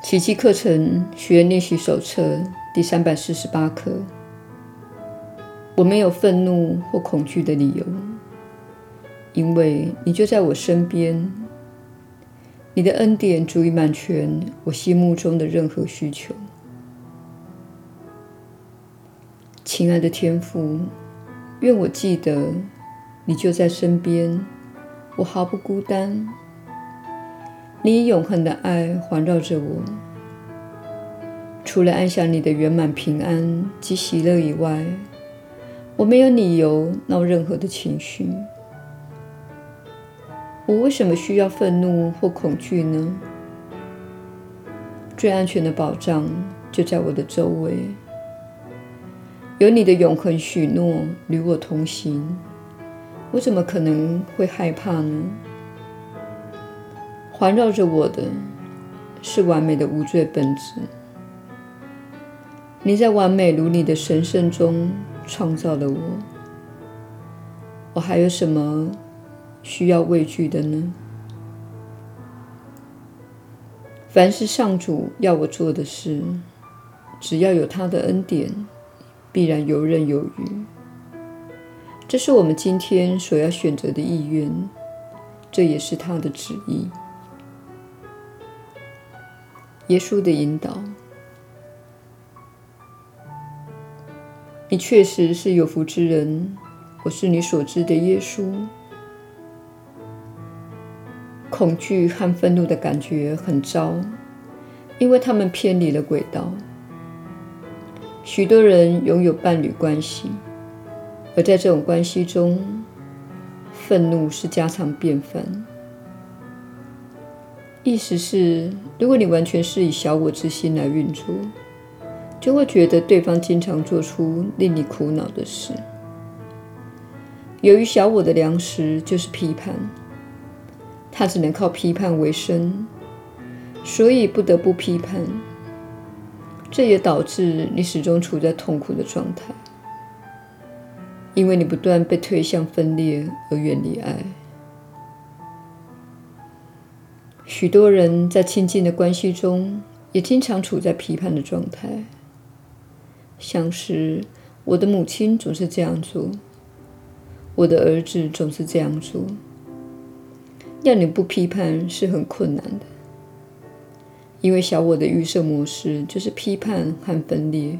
奇迹课程学员练习手册第三百四十八课。我没有愤怒或恐惧的理由，因为你就在我身边。你的恩典足以满全我心目中的任何需求。亲爱的天父，愿我记得你就在身边，我毫不孤单。你以永恒的爱环绕着我，除了安享你的圆满平安及喜乐以外，我没有理由闹任何的情绪。我为什么需要愤怒或恐惧呢？最安全的保障就在我的周围，有你的永恒许诺与我同行，我怎么可能会害怕呢？环绕着我的是完美的无罪本质。你在完美如你的神圣中创造了我，我还有什么需要畏惧的呢？凡是上主要我做的事，只要有他的恩典，必然游刃有余。这是我们今天所要选择的意愿，这也是他的旨意。耶稣的引导，你确实是有福之人。我是你所知的耶稣。恐惧和愤怒的感觉很糟，因为他们偏离了轨道。许多人拥有伴侣关系，而在这种关系中，愤怒是家常便饭。意思是，如果你完全是以小我之心来运作，就会觉得对方经常做出令你苦恼的事。由于小我的粮食就是批判，他只能靠批判为生，所以不得不批判。这也导致你始终处在痛苦的状态，因为你不断被推向分裂而远离爱。许多人在亲近的关系中，也经常处在批判的状态，像是我的母亲总是这样做，我的儿子总是这样做。要你不批判是很困难的，因为小我的预设模式就是批判和分裂，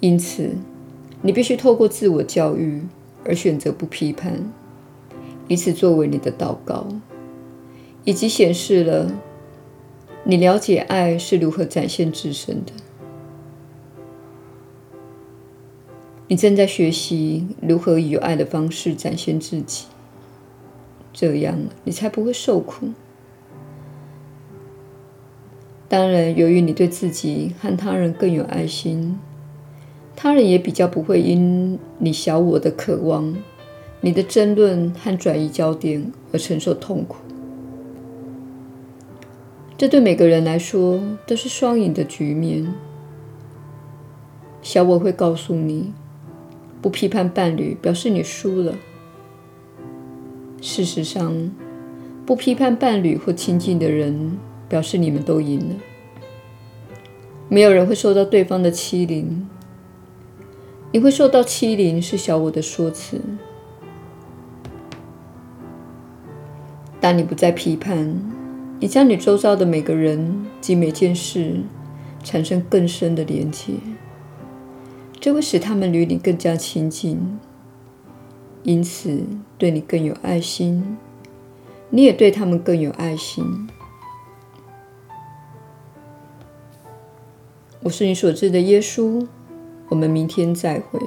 因此你必须透过自我教育而选择不批判，以此作为你的祷告。以及显示了你了解爱是如何展现自身的。你正在学习如何以爱的方式展现自己，这样你才不会受苦。当然，由于你对自己和他人更有爱心，他人也比较不会因你小我的渴望、你的争论和转移焦点而承受痛苦。这对每个人来说都是双赢的局面。小我会告诉你，不批判伴侣表示你输了。事实上，不批判伴侣或亲近的人，表示你们都赢了。没有人会受到对方的欺凌，你会受到欺凌是小我的说辞。当你不再批判。你将你周遭的每个人及每件事产生更深的连接，这会使他们与你更加亲近，因此对你更有爱心，你也对他们更有爱心。我是你所知的耶稣，我们明天再会。